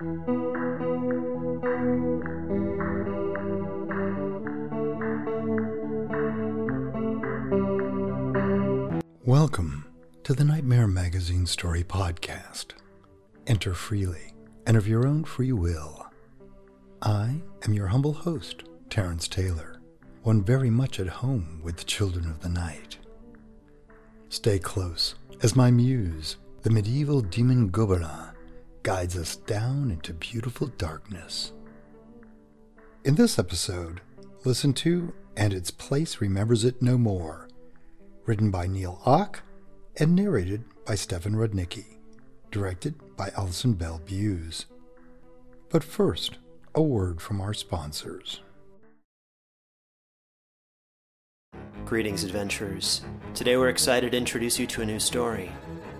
Welcome to the Nightmare Magazine Story Podcast. Enter freely and of your own free will. I am your humble host, Terence Taylor, one very much at home with the children of the night. Stay close as my muse, the medieval demon Gobelin, guides us down into beautiful darkness. In this episode, listen to And Its Place Remembers It No More written by Neal Auch and narrated by Stefan Rudnicki, directed by Alison Bell Buse. But first, a word from our sponsors. Greetings, adventurers. Today we're excited to introduce you to a new story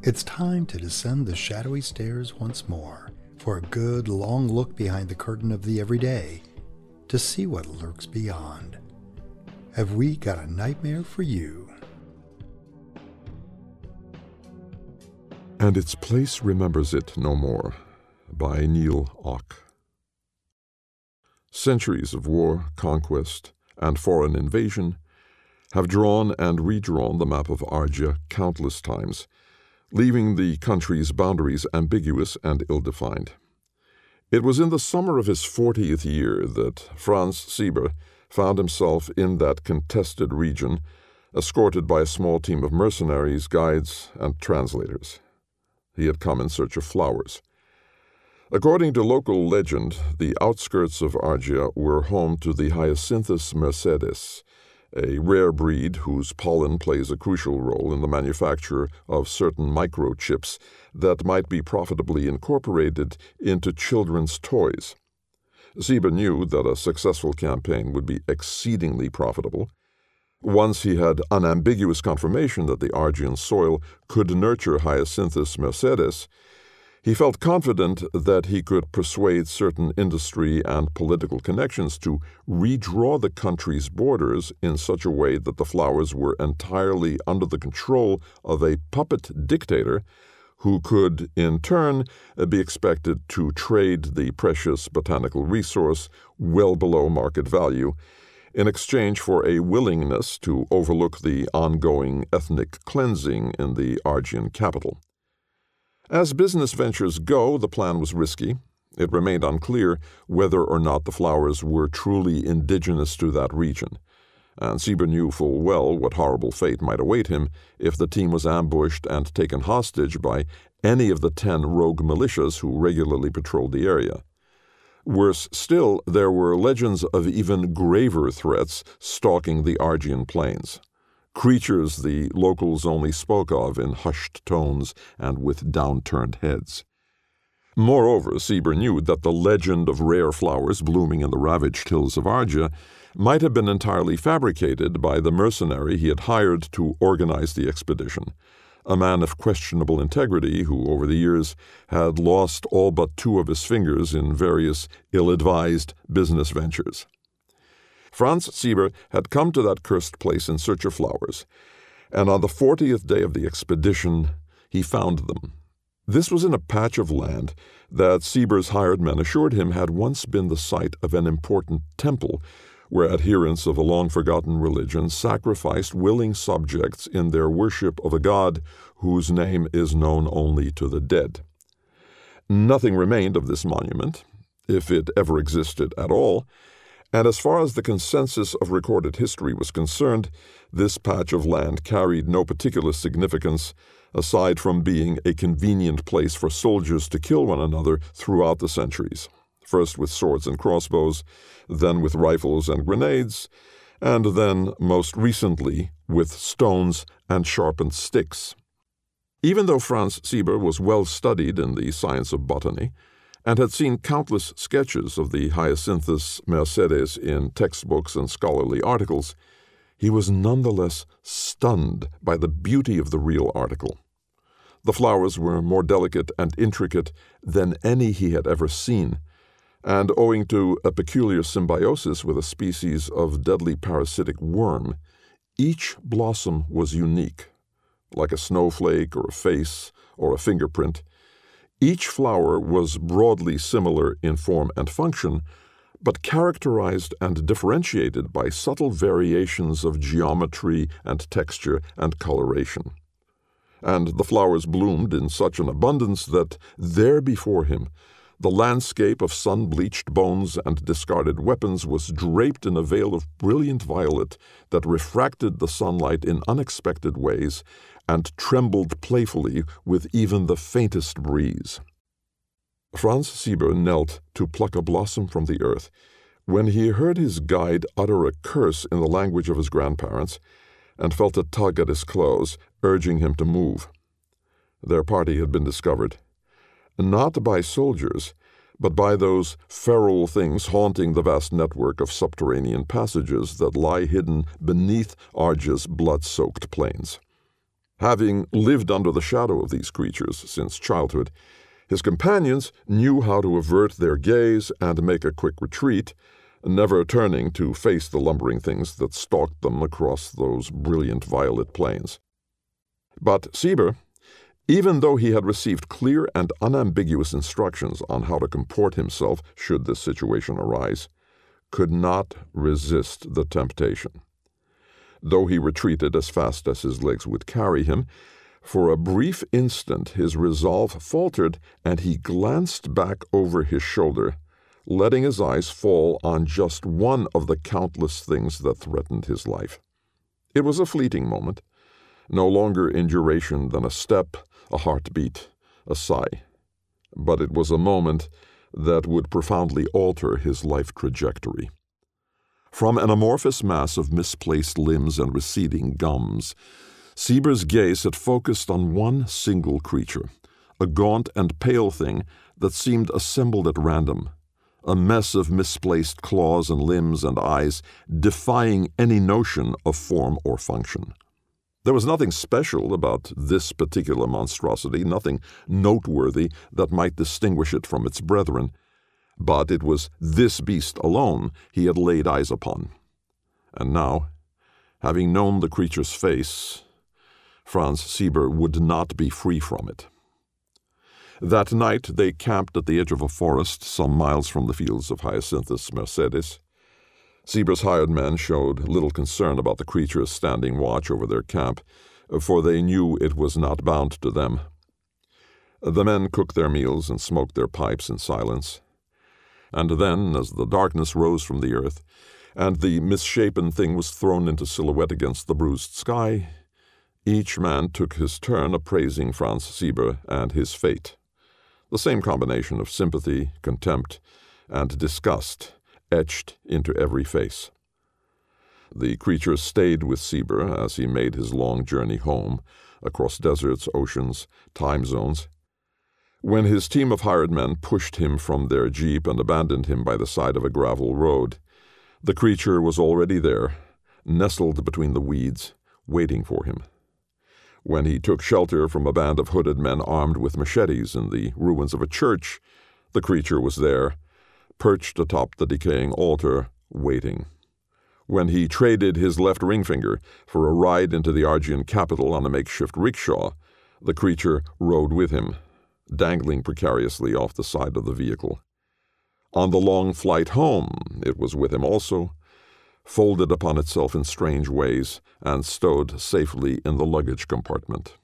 It's time to descend the shadowy stairs once more for a good long look behind the curtain of the everyday to see what lurks beyond. Have we got a nightmare for you? And its place remembers it no more by Neal Auch. Centuries of war, conquest, and foreign invasion have drawn and redrawn the map of Argia countless times, leaving the country's boundaries ambiguous and ill defined. It was in the summer of his 40th year that Franz Sieber found himself in that contested region, escorted by a small team of mercenaries, guides, and translators. He had come in search of flowers. According to local legend, the outskirts of Argia were home to the Hyacinthus mercedes, a rare breed whose pollen plays a crucial role in the manufacture of certain microchips that might be profitably incorporated into children's toys. Sieber knew that a successful campaign would be exceedingly profitable. Once he had unambiguous confirmation that the Argian soil could nurture Hyacinthus mercedes, he felt confident that he could persuade certain industry and political connections to redraw the country's borders in such a way that the flowers were entirely under the control of a puppet dictator who could, in turn, be expected to trade the precious botanical resource well below market value in exchange for a willingness to overlook the ongoing ethnic cleansing in the Argian capital. As business ventures go, the plan was risky. It remained unclear whether or not the flowers were truly indigenous to that region, and Sieber knew full well what horrible fate might await him if the team was ambushed and taken hostage by any of the ten rogue militias who regularly patrolled the area. Worse still, there were legends of even graver threats stalking the Argian plains creatures the locals only spoke of in hushed tones and with downturned heads. Moreover, Sieber knew that the legend of rare flowers blooming in the ravaged hills of Argia might have been entirely fabricated by the mercenary he had hired to organize the expedition, a man of questionable integrity who, over the years, had lost all but two of his fingers in various ill advised business ventures. Franz Sieber had come to that cursed place in search of flowers, and on the fortieth day of the expedition he found them. This was in a patch of land that Sieber's hired men assured him had once been the site of an important temple where adherents of a long forgotten religion sacrificed willing subjects in their worship of a god whose name is known only to the dead. Nothing remained of this monument, if it ever existed at all, and as far as the consensus of recorded history was concerned, this patch of land carried no particular significance aside from being a convenient place for soldiers to kill one another throughout the centuries, first with swords and crossbows, then with rifles and grenades, and then, most recently, with stones and sharpened sticks. Even though Franz Sieber was well studied in the science of botany, and had seen countless sketches of the Hyacinthus mercedes in textbooks and scholarly articles, he was nonetheless stunned by the beauty of the real article. The flowers were more delicate and intricate than any he had ever seen, and owing to a peculiar symbiosis with a species of deadly parasitic worm, each blossom was unique, like a snowflake or a face or a fingerprint. Each flower was broadly similar in form and function, but characterized and differentiated by subtle variations of geometry and texture and coloration. And the flowers bloomed in such an abundance that there before him the landscape of sun bleached bones and discarded weapons was draped in a veil of brilliant violet that refracted the sunlight in unexpected ways and trembled playfully with even the faintest breeze. Franz Sieber knelt to pluck a blossom from the earth when he heard his guide utter a curse in the language of his grandparents and felt a tug at his clothes, urging him to move. Their party had been discovered not by soldiers, but by those feral things haunting the vast network of subterranean passages that lie hidden beneath Argia's blood soaked plains. Having lived under the shadow of these creatures since childhood, his companions knew how to avert their gaze and make a quick retreat, never turning to face the lumbering things that stalked them across those brilliant violet plains. But Sieber, even though he had received clear and unambiguous instructions on how to comport himself should this situation arise, could not resist the temptation. Though he retreated as fast as his legs would carry him, for a brief instant his resolve faltered and he glanced back over his shoulder, letting his eyes fall on just one of the countless things that threatened his life. It was a fleeting moment, no longer in duration than a step, a heartbeat, a sigh. But it was a moment that would profoundly alter his life trajectory. From an amorphous mass of misplaced limbs and receding gums, Sieber's gaze had focused on one single creature, a gaunt and pale thing that seemed assembled at random, a mess of misplaced claws and limbs and eyes, defying any notion of form or function. There was nothing special about this particular monstrosity, nothing noteworthy that might distinguish it from its brethren, but it was this beast alone he had laid eyes upon. And now, having known the creature's face, Franz Sieber would not be free from it. That night they camped at the edge of a forest some miles from the fields of Hyacinthus mercedes. Sieber's hired men showed little concern about the creatures standing watch over their camp, for they knew it was not bound to them. The men cooked their meals and smoked their pipes in silence. And then, as the darkness rose from the earth, and the misshapen thing was thrown into silhouette against the bruised sky, each man took his turn appraising Franz Sieber and his fate. The same combination of sympathy, contempt, and disgust etched into every face. The creature stayed with Sieber as he made his long journey home, across deserts, oceans, time zones. When his team of hired men pushed him from their jeep and abandoned him by the side of a gravel road, the creature was already there, nestled between the weeds, waiting for him. When he took shelter from a band of hooded men armed with machetes in the ruins of a church, the creature was there, perched atop the decaying altar, waiting. When he traded his left ring finger for a ride into the Argian capital on a makeshift rickshaw, the creature rode with him, dangling precariously off the side of the vehicle. On the long flight home, it was with him also, folded upon itself in strange ways, and stowed safely in the luggage compartment.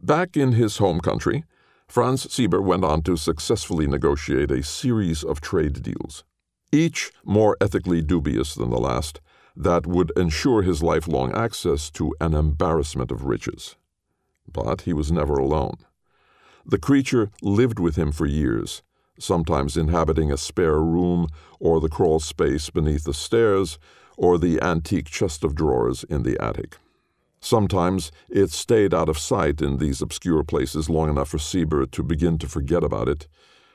Back in his home country, Franz Sieber went on to successfully negotiate a series of trade deals, each more ethically dubious than the last, that would ensure his lifelong access to an embarrassment of riches. But he was never alone. The creature lived with him for years, sometimes inhabiting a spare room or the crawl space beneath the stairs or the antique chest of drawers in the attic. Sometimes it stayed out of sight in these obscure places long enough for Sieber to begin to forget about it,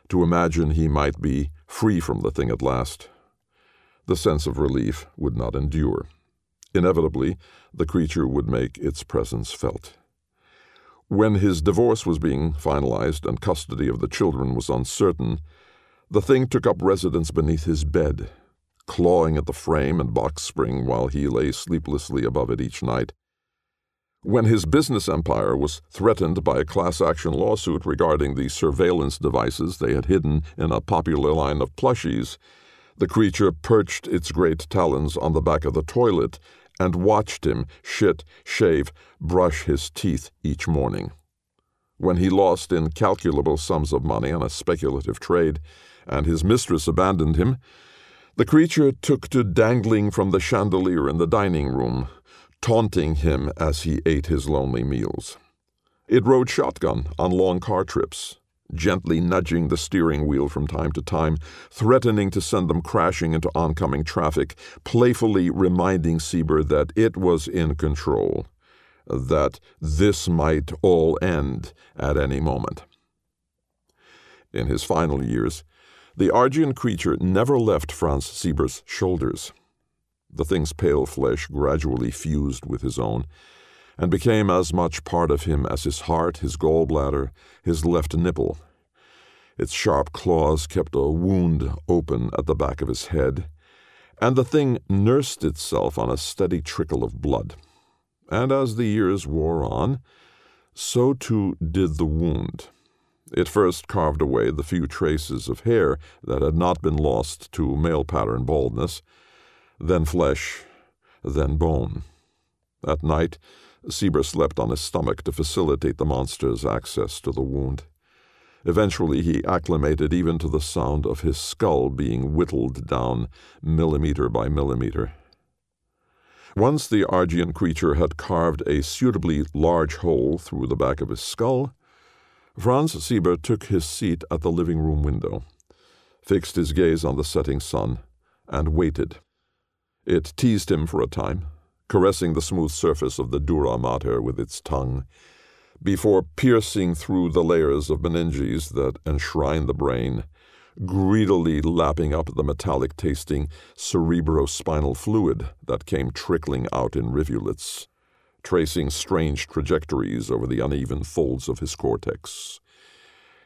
to imagine he might be free from the thing at last. The sense of relief would not endure. Inevitably, the creature would make its presence felt. When his divorce was being finalized and custody of the children was uncertain, the thing took up residence beneath his bed, clawing at the frame and box spring while he lay sleeplessly above it each night. When his business empire was threatened by a class action lawsuit regarding the surveillance devices they had hidden in a popular line of plushies, the creature perched its great talons on the back of the toilet and watched him shit, shave, brush his teeth each morning. When he lost incalculable sums of money on a speculative trade, and his mistress abandoned him, the creature took to dangling from the chandelier in the dining room, taunting him as he ate his lonely meals. It rode shotgun on long car trips, gently nudging the steering wheel from time to time, threatening to send them crashing into oncoming traffic, playfully reminding Sieber that it was in control, that this might all end at any moment. In his final years, the Argian creature never left Franz Sieber's shoulders. The thing's pale flesh gradually fused with his own, and became as much part of him as his heart, his gallbladder, his left nipple. Its sharp claws kept a wound open at the back of his head, and the thing nursed itself on a steady trickle of blood. And as the years wore on, so too did the wound. It first carved away the few traces of hair that had not been lost to male pattern baldness, then flesh, then bone. At night, Sieber slept on his stomach to facilitate the monster's access to the wound. Eventually, he acclimated even to the sound of his skull being whittled down millimeter by millimeter. Once the Argian creature had carved a suitably large hole through the back of his skull, Franz Sieber took his seat at the living room window, fixed his gaze on the setting sun, and waited. It teased him for a time, caressing the smooth surface of the dura mater with its tongue, before piercing through the layers of meninges that enshrine the brain, greedily lapping up the metallic tasting cerebrospinal fluid that came trickling out in rivulets, tracing strange trajectories over the uneven folds of his cortex.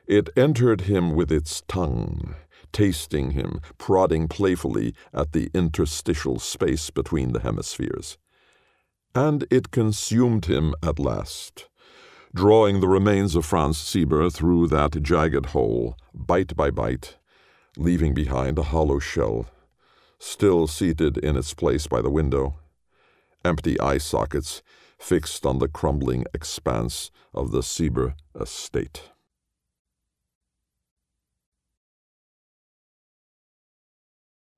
It entered him with its tongue, tasting him, prodding playfully at the interstitial space between the hemispheres. And it consumed him at last, drawing the remains of Franz Sieber through that jagged hole, bite by bite, leaving behind a hollow shell, still seated in its place by the window, empty eye sockets fixed on the crumbling expanse of the Sieber estate.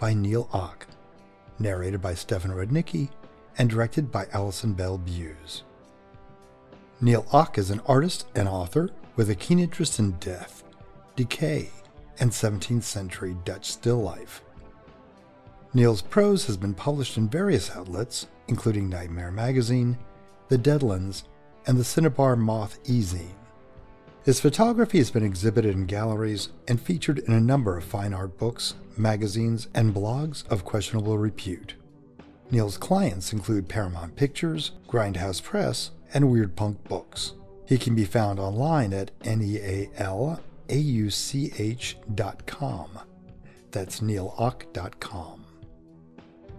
by Neal Auch, narrated by Stefan Rudnicki and directed by Alison Bell Buse. Neal Auch is an artist and author with a keen interest in death, decay, and 17th century Dutch still life. Neal's prose has been published in various outlets, including Nightmare Magazine, The Deadlands, and the Cinnabar Moth e-zine. His photography has been exhibited in galleries and featured in a number of fine art books, magazines, and blogs of questionable repute. Neal's clients include Paramount Pictures, Grindhouse Press, and Weird Punk Books. He can be found online at nealauch.com. That's nealauch.com.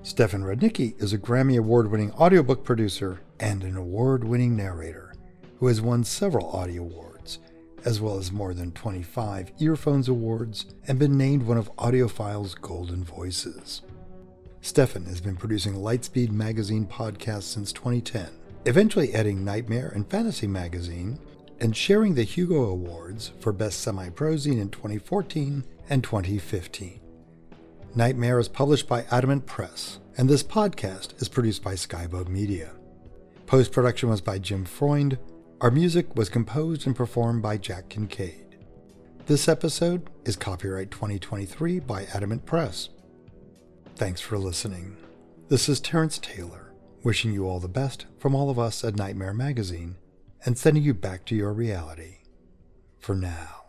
Stefan Rudnicki is a Grammy Award winning audiobook producer and an award winning narrator who has won several audio awards, as well as more than 25 Earphones Awards and been named one of AudioFile's Golden Voices. Stefan has been producing Lightspeed magazine podcasts since 2010, eventually editing Nightmare and Fantasy magazine, and sharing the Hugo Awards for Best Semi Prozine in 2014 and 2015. Nightmare is published by Adamant Press, and this podcast is produced by Skyboat Media. Post production was by Jim Freund. Our music was composed and performed by Jack Kincaid. This episode is copyright 2023 by Adamant Press. Thanks for listening. This is Terence Taylor, wishing you all the best from all of us at Nightmare Magazine and sending you back to your reality. For now.